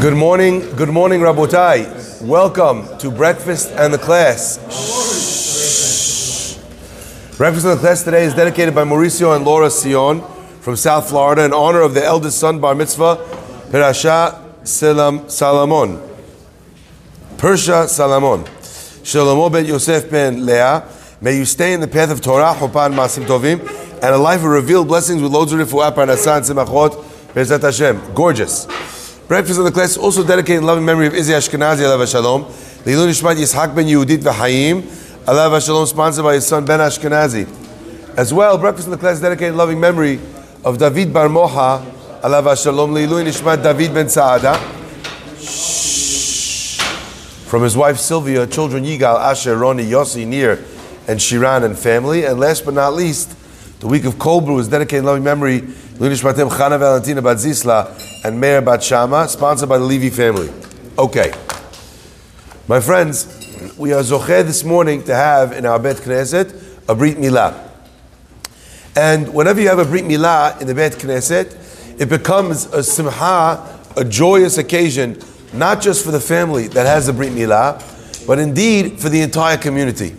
Good morning, good morning, Rabotai. Welcome to breakfast and the class. Shh. Breakfast and the class today is dedicated by Mauricio and Laura Sion from South Florida in honor of the eldest son, Bar Mitzvah, Perasha Salam, Salamon. Persha Salamon. Shalomo ben Yosef ben Leah. May you stay in the path of Torah, Hopan Masim Tovim, and a life of revealed blessings with loads of refuah, parnasah, and simachot, Bezat Hashem. Gorgeous. Breakfast of the class also dedicated in loving memory of Izzy Ashkenazi, Alav Shalom. Leilun Nishmat Yitzhak ben Yehudit V'Haim, Alav Shalom, sponsored by his son Ben Ashkenazi. As well, breakfast of the class dedicated in loving memory of David Bar Moha, Alav Shalom, Leilun Nishmat David ben Saada. From his wife Sylvia, children Yigal, Asher, Roni, Yossi, Nir, and Shiran and family. And last but not least, the week of brew is dedicated in loving memory Matem Chana Valentina Bat Zisla and Meir Bat Shama, sponsored by the Levy family. Okay. My friends, we are zocher this morning to have in our Bet Knesset a Brit Milah. And whenever you have a Brit Milah in the Bet Knesset, it becomes a simha, a joyous occasion, not just for the family that has the Brit Milah, but indeed for the entire community.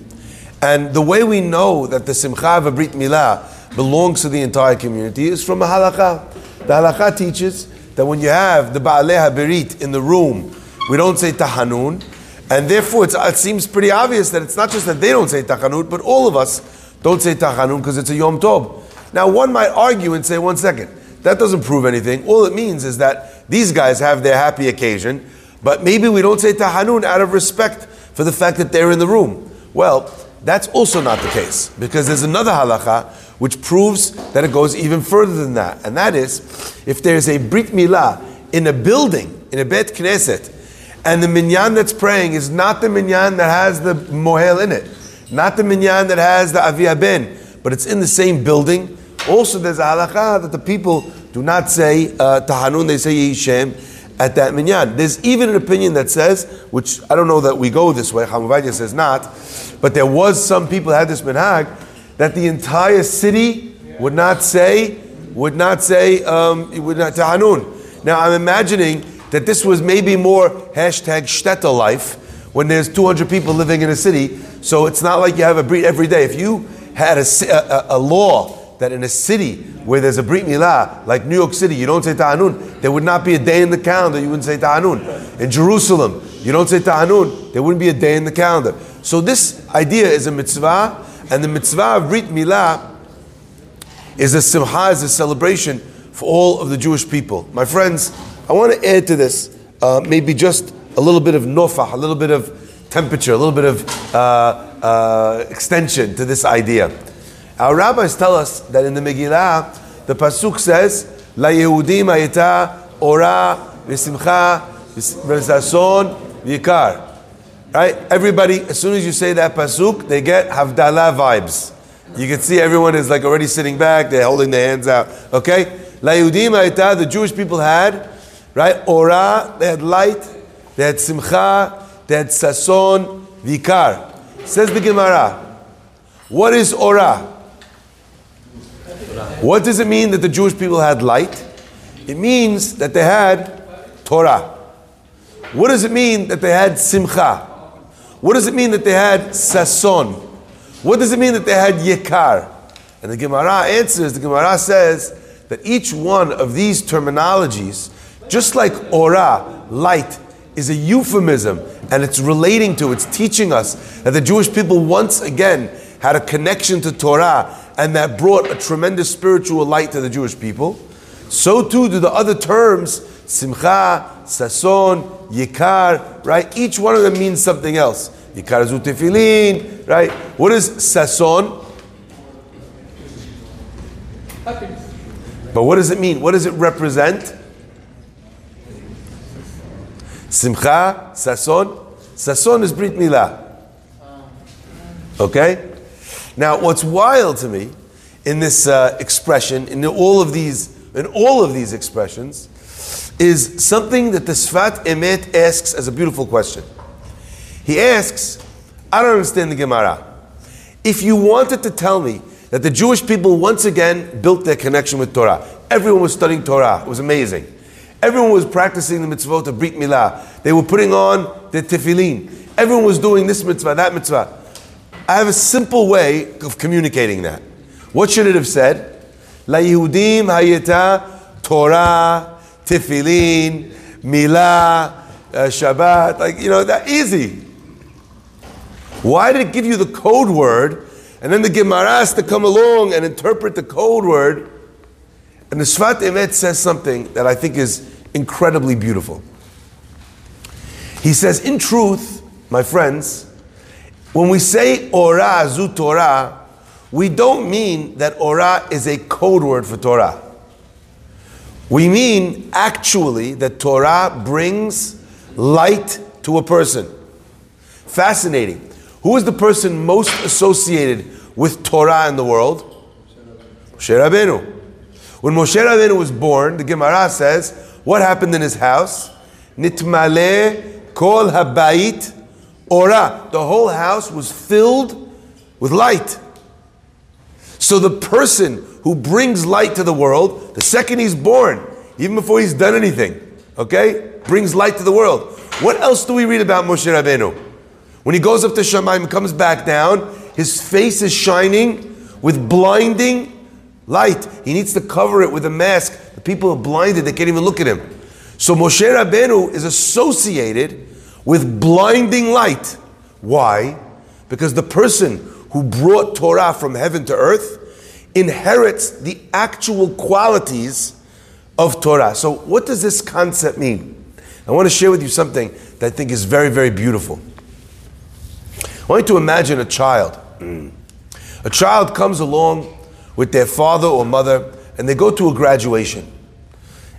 And the way we know that the simcha of a Brit Milah belongs to the entire community is from a halakha. The halakha teaches that when you have the Ba'alei HaBerit in the room, we don't say tahanun, and therefore it seems pretty obvious that it's not just that they don't say tahanun, but all of us don't say tahanun because it's a Yom Tov. Now one might argue and say, one second, that doesn't prove anything. All it means is that these guys have their happy occasion, but maybe we don't say tahanun out of respect for the fact that they're in the room. Well, that's also not the case because there's another halacha which proves that it goes even further than that, and that is if there's a brit milah in a building in a bet knesset, and the minyan that's praying is not the minyan that has the mohel in it, not the minyan that has the avi haben, but it's in the same building. Also, there's a halacha that the people do not say uh, tahanun; they say yishem at that minyan. There's even an opinion that says, which I don't know that we go this way, Hacham Ovadia says not, but there was some people had this minhag, that the entire city would not say, would not say, um, would not tahanun. Now I'm imagining that this was maybe more hashtag shtetl life, when there's 200 people living in a city, so it's not like you have a breed every day. If you had a, a, a law that in a city where there's a Brit Milah, like New York City, you don't say Ta'anun, there would not be a day in the calendar you wouldn't say Ta'anun. In Jerusalem, you don't say Ta'anun, there wouldn't be a day in the calendar. So this idea is a mitzvah, and the mitzvah of Brit Milah is a simcha, is a celebration for all of the Jewish people. My friends, I want to add to this uh, maybe just a little bit of nofah, a little bit of temperature, a little bit of uh, uh, extension to this idea. Our rabbis tell us that in the Megillah, the pasuk says, "La Yehudim ayeta ora v'simcha v'sason v'yikar." Right? Everybody, as soon as you say that pasuk, they get havdalah vibes. You can see everyone is like already sitting back; they're holding their hands out. Okay, La Yehudim. The Jewish people had right ora. They had light. They had simcha. They had sason v'yikar. Says the Gemara. What is ora? What does it mean that the Jewish people had light? It means that they had Torah. What does it mean that they had simcha? What does it mean that they had sason? What does it mean that they had yekar? And the Gemara answers, the Gemara says that each one of these terminologies, just like ora, light, is a euphemism and it's relating to, it's teaching us that the Jewish people once again had a connection to Torah and that brought a tremendous spiritual light to the Jewish people. So too do the other terms, simcha, sason, yikar, right? Each one of them means something else. Yikar zutefilin, right? What is sason? But what does it mean? What does it represent? Simcha, sason. Sason is Brit Milah. Okay? Now, what's wild to me in this uh, expression, in all of these, in all of these expressions, is something that the Sfat Emet asks as a beautiful question. He asks, I don't understand the Gemara. If you wanted to tell me that the Jewish people once again built their connection with Torah, everyone was studying Torah, it was amazing. Everyone was practicing the mitzvot of Brit Milah. They were putting on the tefillin. Everyone was doing this mitzvah, that mitzvah. I have a simple way of communicating that. What should it have said? La Yehudim hayeta Torah, tefillin, milah, uh, Shabbat. Like, you know, that easy. Why did it give you the code word and then the Gemara has to come along and interpret the code word? And the Sfat Emet says something that I think is incredibly beautiful. He says, in truth, my friends, when we say Ora zu Torah, we don't mean that Ora is a code word for Torah. We mean actually that Torah brings light to a person. Fascinating. Who is the person most associated with Torah in the world? Moshe Rabbeinu. When Moshe Rabbeinu was born, the Gemara says, what happened in his house? Nitmale kol habayit ora. The whole house was filled with light. So the person who brings light to the world, the second he's born, even before he's done anything, okay, brings light to the world. What else do we read about Moshe Rabbeinu? When he goes up to Shamayim and comes back down, his face is shining with blinding light. He needs to cover it with a mask. The people are blinded, they can't even look at him. So Moshe Rabbeinu is associated with blinding light. Why? Because the person who brought Torah from heaven to earth inherits the actual qualities of Torah. So, what does this concept mean? I want to share with you something that I think is very, very beautiful. I want you to imagine a child. A child comes along with their father or mother and they go to a graduation.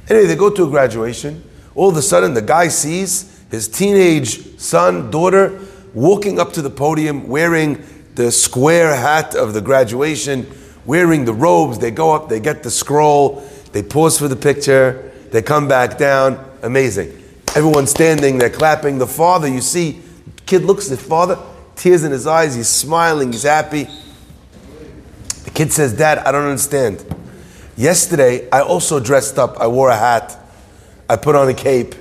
Anyway, they go to a graduation. All of a sudden, the guy sees his teenage son, daughter, walking up to the podium wearing the square hat of the graduation, wearing the robes. They go up, they get the scroll, they pause for the picture, they come back down. Amazing. Everyone's standing, they're clapping. The father, you see, kid looks at the father, tears in his eyes, he's smiling, he's happy. The kid says, Dad, I don't understand. Yesterday, I also dressed up. I wore a hat. I put on a cape.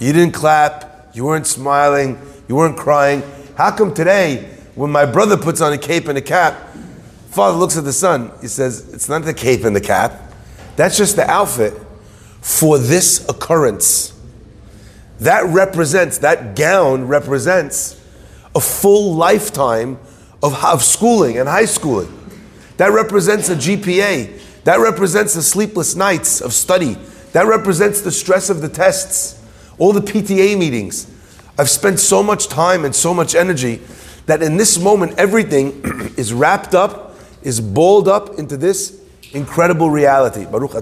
You didn't clap. You weren't smiling. You weren't crying. How come today, when my brother puts on a cape and a cap, father looks at the son, he says, It's not the cape and the cap. That's just the outfit for this occurrence. That represents, that gown represents a full lifetime of, of schooling and high schooling. That represents a GPA. That represents the sleepless nights of study. That represents the stress of the tests, all the PTA meetings. I've spent so much time and so much energy that in this moment everything is wrapped up, is balled up into this incredible reality. Baruch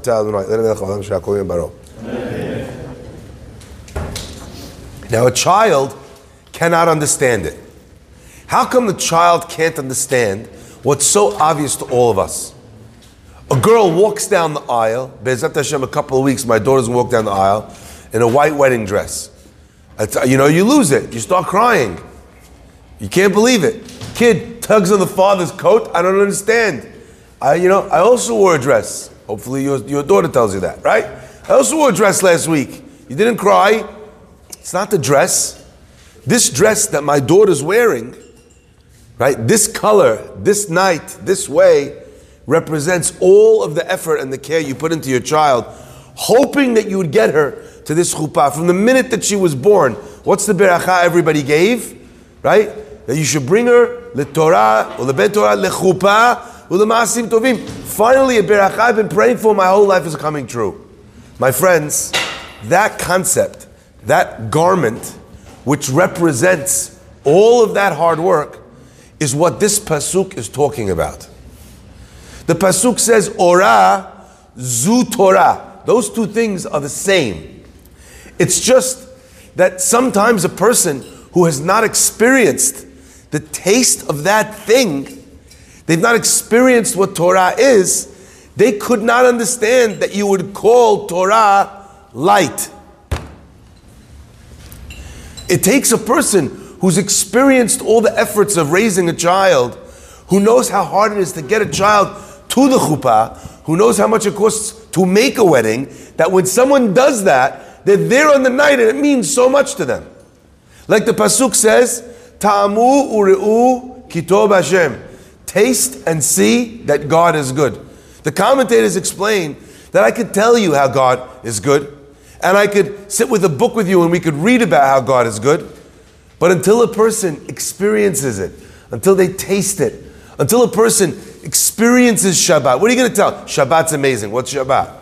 Now a child cannot understand it. How come the child can't understand what's so obvious to all of us? A girl walks down the aisle, Bezat Hashem, a couple of weeks, my daughter's walk down the aisle in a white wedding dress. You know, you lose it. You start crying. You can't believe it. Kid tugs on the father's coat. I don't understand. I, you know, I also wore a dress. Hopefully, your, your daughter tells you that, right? I also wore a dress last week. You didn't cry. It's not the dress. This dress that my daughter's wearing, right, this color, this night, this way, represents all of the effort and the care you put into your child, hoping that you would get her to this chuppah. From the minute that she was born, what's the beracha everybody gave? Right? That you should bring her le Torah, or le bet Torah, le chuppah, le maasim tovim. Finally, a beracha I've been praying for my whole life is coming true. My friends, that concept, that garment, which represents all of that hard work, is what this pasuk is talking about. The pasuk says, "Ora zu Torah." Those two things are the same. It's just that sometimes a person who has not experienced the taste of that thing, they've not experienced what Torah is, they could not understand that you would call Torah light. It takes a person who's experienced all the efforts of raising a child, who knows how hard it is to get a child to the chuppah, who knows how much it costs to make a wedding, that when someone does that, They're there on the night and it means so much to them. Like the Pasuk says, Ta'amu uri'u kitob Hashem. Taste and see that God is good. The commentators explain that I could tell you how God is good, and I could sit with a book with you and we could read about how God is good. But until a person experiences it, until they taste it, until a person experiences Shabbat, what are you going to tell? Shabbat's amazing. What's Shabbat?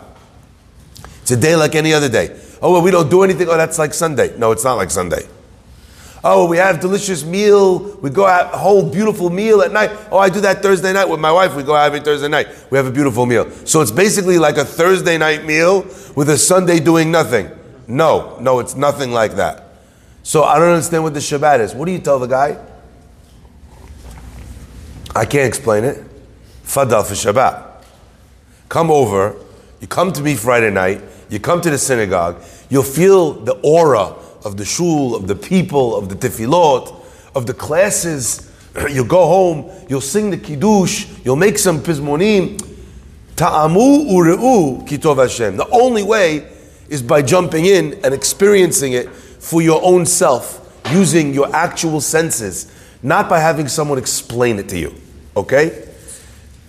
It's a day like any other day. Oh, well, we don't do anything. Oh, that's like Sunday. No, it's not like Sunday. Oh, we have delicious meal. We go out a whole beautiful meal at night. Oh, I do that Thursday night with my wife. We go out every Thursday night. We have a beautiful meal. So it's basically like a Thursday night meal with a Sunday doing nothing. No, no, it's nothing like that. So I don't understand what the Shabbat is. What do you tell the guy? I can't explain it. Fadal for Shabbat. Come over. You come to me Friday night. You come to the synagogue. You'll feel the aura of the shul, of the people, of the tefillot, of the classes. You'll go home, you'll sing the kiddush, you'll make some pizmonim. Ta'amu ure'u kitov Hashem. The only way is by jumping in and experiencing it for your own self, using your actual senses, not by having someone explain it to you. Okay?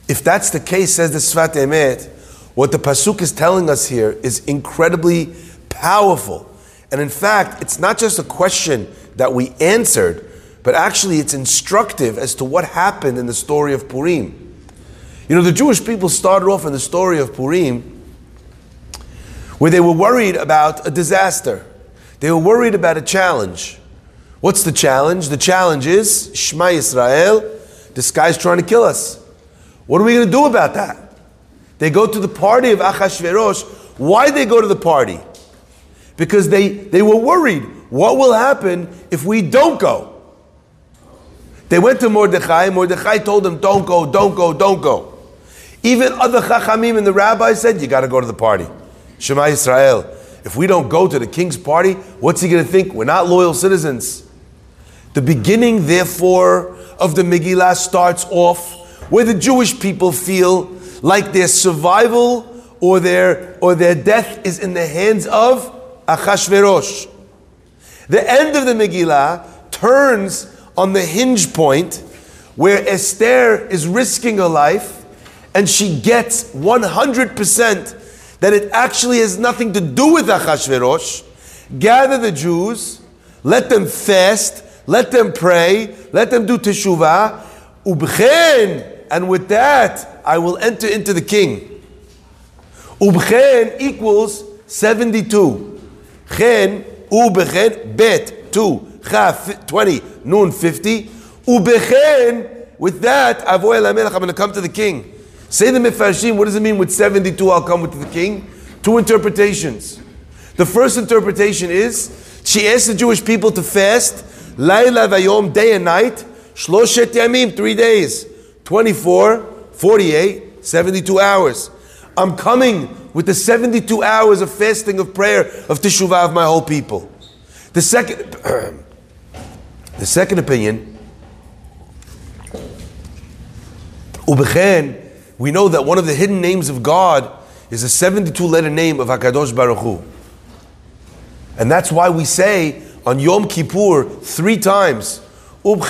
If that's the case, says the Sfat Emet, what the Pasuk is telling us here is incredibly powerful. And in fact, it's not just a question that we answered, but actually it's instructive as to what happened in the story of Purim. You know, the Jewish people started off in the story of Purim where they were worried about a disaster. They were worried about a challenge. What's the challenge? The challenge is Shema Yisrael, this guy's trying to kill us. What are we going to do about that? They go to the party of Achashverosh. Why they go to the party? Because they, they were worried what will happen if we don't go? They went to Mordechai, Mordechai told them, Don't go, don't go, don't go. Even other Chachamim and the rabbis said, You got to go to the party. Shema Israel. If we don't go to the king's party, what's he going to think? We're not loyal citizens. The beginning, therefore, of the Megillah starts off where the Jewish people feel like their survival or their, or their death is in the hands of Achashverosh. The end of the Megillah turns on the hinge point where Esther is risking her life and she gets 100% that it actually has nothing to do with Achashverosh. Gather the Jews, let them fast, let them pray, let them do teshuvah, ubchen, and with that I will enter into the king. Ubchen equals 72. Chen, ubechen, bet, two, chaf, 20, nun, 50. Ubechen, with that, melech, I'm going to come to the king. Say the Mefarshim, what does it mean with 72 I'll come with the king? Two interpretations. The first interpretation is, she asked the Jewish people to fast, Laila vayom, day and night, Shloshet yamim, three days, 24, 48, 72 hours. I'm coming with the 72 hours of fasting, of prayer, of teshuvah of my whole people. The second, the second opinion, Ubechen, we know that one of the hidden names of God is a 72 letter name of HaKadosh Baruch Hu. And that's why we say on Yom Kippur three times, Ubchen,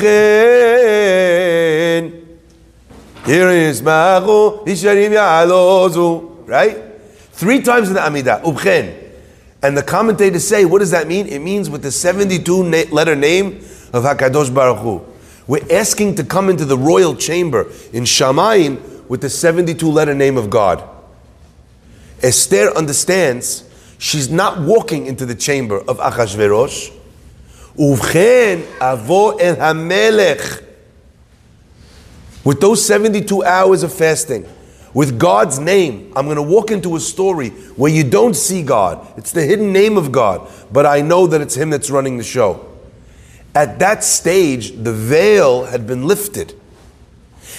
here is Mahu, Isharim Ya'alozu, right? Three times in the Amidah, Ubchen. And the commentators say, what does that mean? It means with the 72 letter name of HaKadosh Baruch Hu. We're asking to come into the royal chamber in Shamayim with the 72 letter name of God. Esther understands she's not walking into the chamber of Achashverosh. Ubchen avo el hamelech. With those 72 hours of fasting, with God's name, I'm going to walk into a story where you don't see God. It's the hidden name of God, but I know that it's Him that's running the show. At that stage, the veil had been lifted.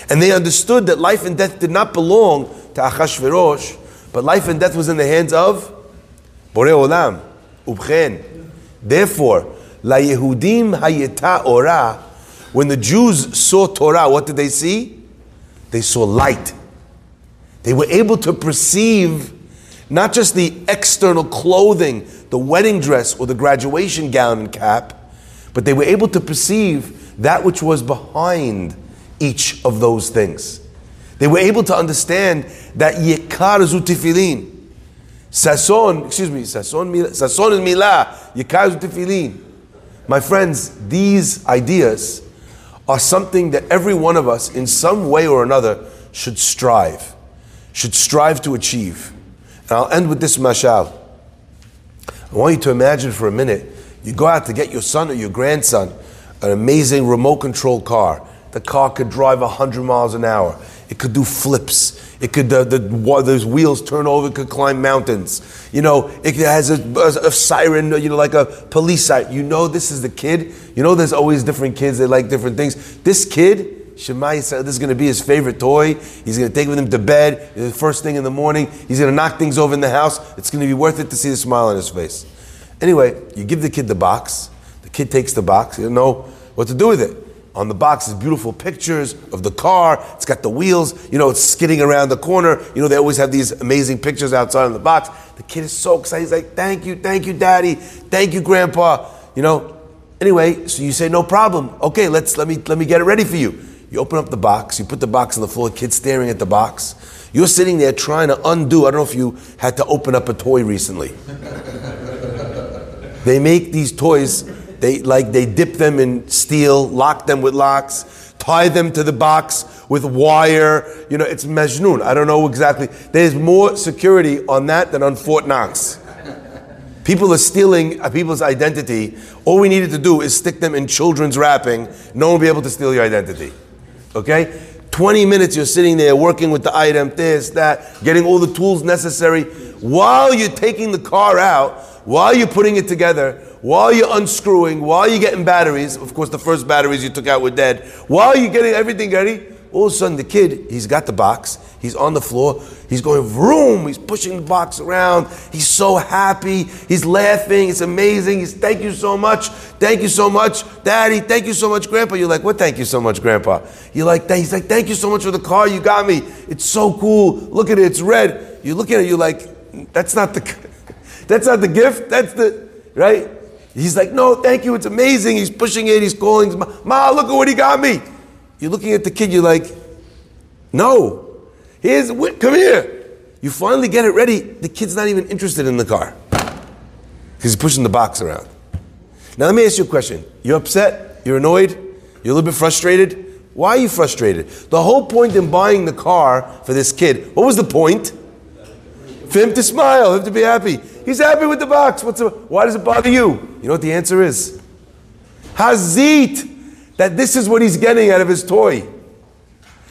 And they understood that life and death did not belong to Achashverosh, but life and death was in the hands of Borei Olam, Ubchen. Therefore, La Yehudim Hayeta Ora, when the Jews saw Torah, what did they see? They saw light. They were able to perceive not just the external clothing the wedding dress or the graduation gown and cap, but they were able to perceive that which was behind each of those things. They were able to understand that Yekar zutifilin. Sason, excuse me, Sason, Sason is milah, Yekar zu tefillin. My friends, these ideas are something that every one of us, in some way or another, should strive, should strive to achieve. And I'll end with this mashal. I want you to imagine for a minute you go out to get your son or your grandson an amazing remote control car. The car could drive 100 miles an hour. It could do flips. It could, uh, the, those wheels turn over, it could climb mountains. You know, it has a, a, a, siren, you know, like a police siren. You know this is the kid. You know there's always different kids, they like different things. This kid, Shemai said this is going to be his favorite toy. He's going to take with him to bed the first thing in the morning. He's going to knock things over in the house. It's going to be worth it to see the smile on his face. Anyway, you give the kid the box. The kid takes the box. You don't know what to do with it. On the box is beautiful pictures of the car. It's got the wheels. You know, it's skidding around the corner. You know, they always have these amazing pictures outside on the box. The kid is so excited. He's like, "Thank you, thank you, daddy. Thank you, grandpa." You know. Anyway, so you say, "No problem. Okay, let's let me let me get it ready for you." You open up the box. You put the box on the floor. Kid's staring at the box. You're sitting there trying to undo. I don't know if you had to open up a toy recently. they make these toys they like they dip them in steel, lock them with locks, tie them to the box with wire. You know, it's Majnun. I don't know exactly. There's more security on that than on Fort Knox. People are stealing people's identity. All we needed to do is stick them in children's wrapping. No one will be able to steal your identity. Okay? 20 minutes you're sitting there working with the item, this, that, getting all the tools necessary. While you're taking the car out, while you're putting it together, while you're unscrewing, while you're getting batteries, of course, the first batteries you took out were dead, while you're getting everything ready, all of a sudden the kid, he's got the box, he's on the floor, he's going vroom, he's pushing the box around, he's so happy, he's laughing, it's amazing, he's thank you so much, thank you so much, daddy, thank you so much, grandpa. You're like, what thank you so much, grandpa? You're like, he's like, thank you so much for the car you got me. It's so cool. Look at it, it's red. You look at it, you're like, that's not the that's not the gift, that's the right? He's like, no, thank you, it's amazing. He's pushing it, he's calling, Ma, look at what he got me. You're looking at the kid, you're like, no. Here's, the whip. come here. You finally get it ready. The kid's not even interested in the car because he's pushing the box around. Now, let me ask you a question. You're upset? You're annoyed? You're a little bit frustrated? Why are you frustrated? The whole point in buying the car for this kid, what was the point? For him to smile, him to be happy. He's happy with the box. What's the, why does it bother you? You know what the answer is? Hazit. That this is what he's getting out of his toy.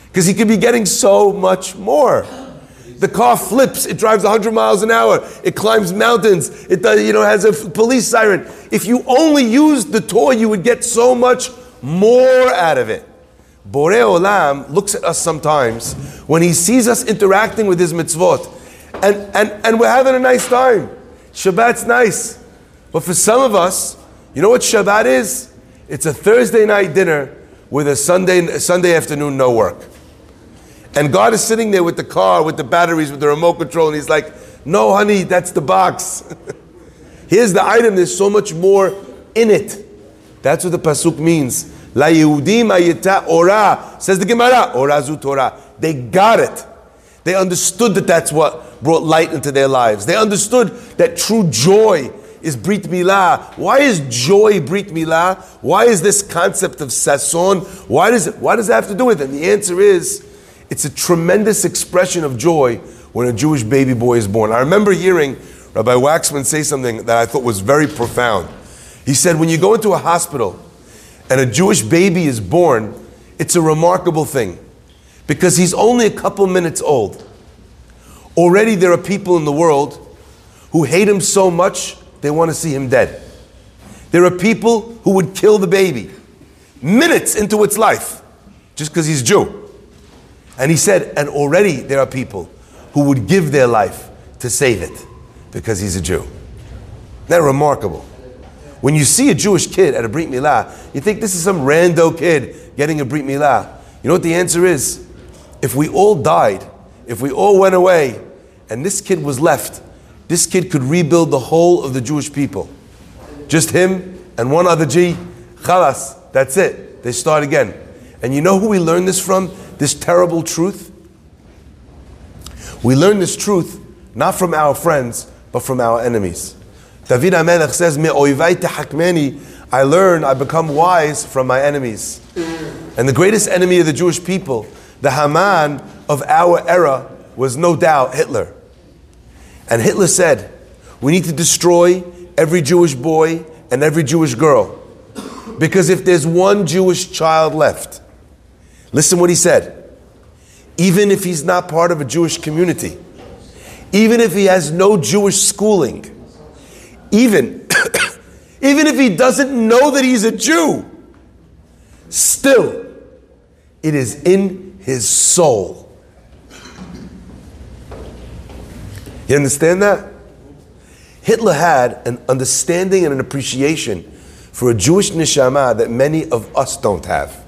Because he could be getting so much more. The car flips, it drives 100 miles an hour, it climbs mountains, it does, you know, has a police siren. If you only used the toy, you would get so much more out of it. Bore Olam looks at us sometimes when he sees us interacting with his mitzvot, and, and, and we're having a nice time. Shabbat's nice. But for some of us, you know what Shabbat is? It's a Thursday night dinner with a Sunday, Sunday afternoon no work. And God is sitting there with the car, with the batteries, with the remote control, and He's like, No, honey, that's the box. Here's the item, there's so much more in it. That's what the Pasuk means. La Yehudim ayita ora, says the Gemara, ora zu Torah. They got it. They understood that that's what brought light into their lives. They understood that true joy is Brit Milah. Why is joy Brit Milah? Why is this concept of Sason? Why does it, why does it have to do with it? And the answer is, it's a tremendous expression of joy when a Jewish baby boy is born. I remember hearing Rabbi Waxman say something that I thought was very profound. He said, when you go into a hospital and a Jewish baby is born, it's a remarkable thing because he's only a couple minutes old. Already there are people in the world who hate him so much they want to see him dead. There are people who would kill the baby minutes into its life just because he's Jew. And he said, and already there are people who would give their life to save it because he's a Jew. That's remarkable. When you see a Jewish kid at a Brit Milah, you think this is some rando kid getting a Brit Milah. You know what the answer is? If we all died, if we all went away, and this kid was left this kid could rebuild the whole of the Jewish people. Just him and one other G, Khalas, that's it. They start again. And you know who we learn this from? This terrible truth? We learn this truth not from our friends, but from our enemies. David HaMelech says, I learn, I become wise from my enemies. And the greatest enemy of the Jewish people, the Haman of our era, was no doubt Hitler. And Hitler said, we need to destroy every Jewish boy and every Jewish girl. Because if there's one Jewish child left, listen what he said. Even if he's not part of a Jewish community, even if he has no Jewish schooling, even, even if he doesn't know that he's a Jew, still, it is in his soul. You understand that? Hitler had an understanding and an appreciation for a Jewish neshama that many of us don't have.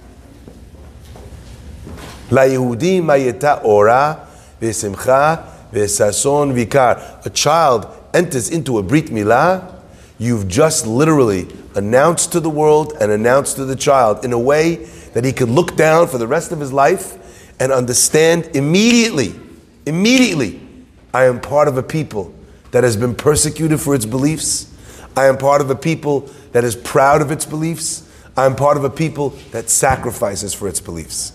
La Yehudi mayeta ora v'simcha v'sason vikar. A child enters into a brit milah, you've just literally announced to the world and announced to the child in a way that he could look down for the rest of his life and understand immediately, immediately, I am part of a people that has been persecuted for its beliefs. I am part of a people that is proud of its beliefs. I am part of a people that sacrifices for its beliefs.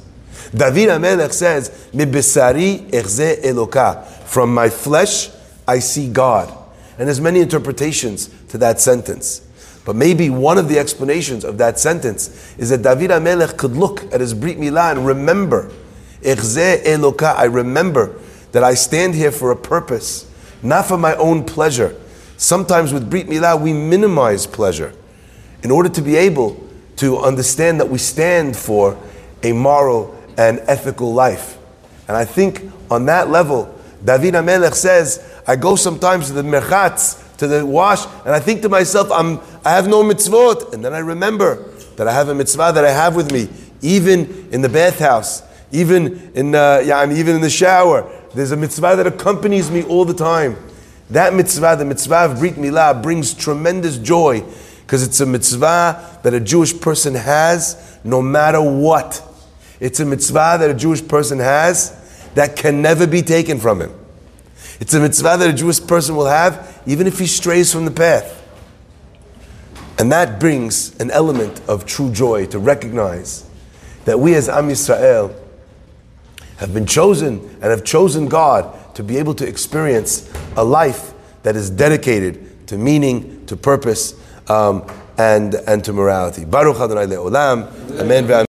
David HaMelech says, "Mibesari echze eloka." From my flesh, I see God. And there's many interpretations to that sentence. But maybe one of the explanations of that sentence is that David HaMelech could look at his Brit Milah and remember, echze eloka, I remember that I stand here for a purpose not for my own pleasure. Sometimes with Brit Milah, we minimize pleasure in order to be able to understand that we stand for a moral and ethical life. And I think on that level, David HaMelech says, I go sometimes to the merchatz, to the wash, and I think to myself, I'm, I have no mitzvot. And then I remember that I have a mitzvah that I have with me, even in the bathhouse, even in, uh, yeah, I'm even in the shower, there's a mitzvah that accompanies me all the time. That mitzvah, the mitzvah of Brit Milah, brings tremendous joy because it's a mitzvah that a Jewish person has no matter what. It's a mitzvah that a Jewish person has that can never be taken from him. It's a mitzvah that a Jewish person will have even if he strays from the path. And that brings an element of true joy to recognize that we as Am Yisrael have been chosen and have chosen God to be able to experience a life that is dedicated to meaning, to purpose, um, and, and to morality. Baruch Adonai Le'olam. Amen.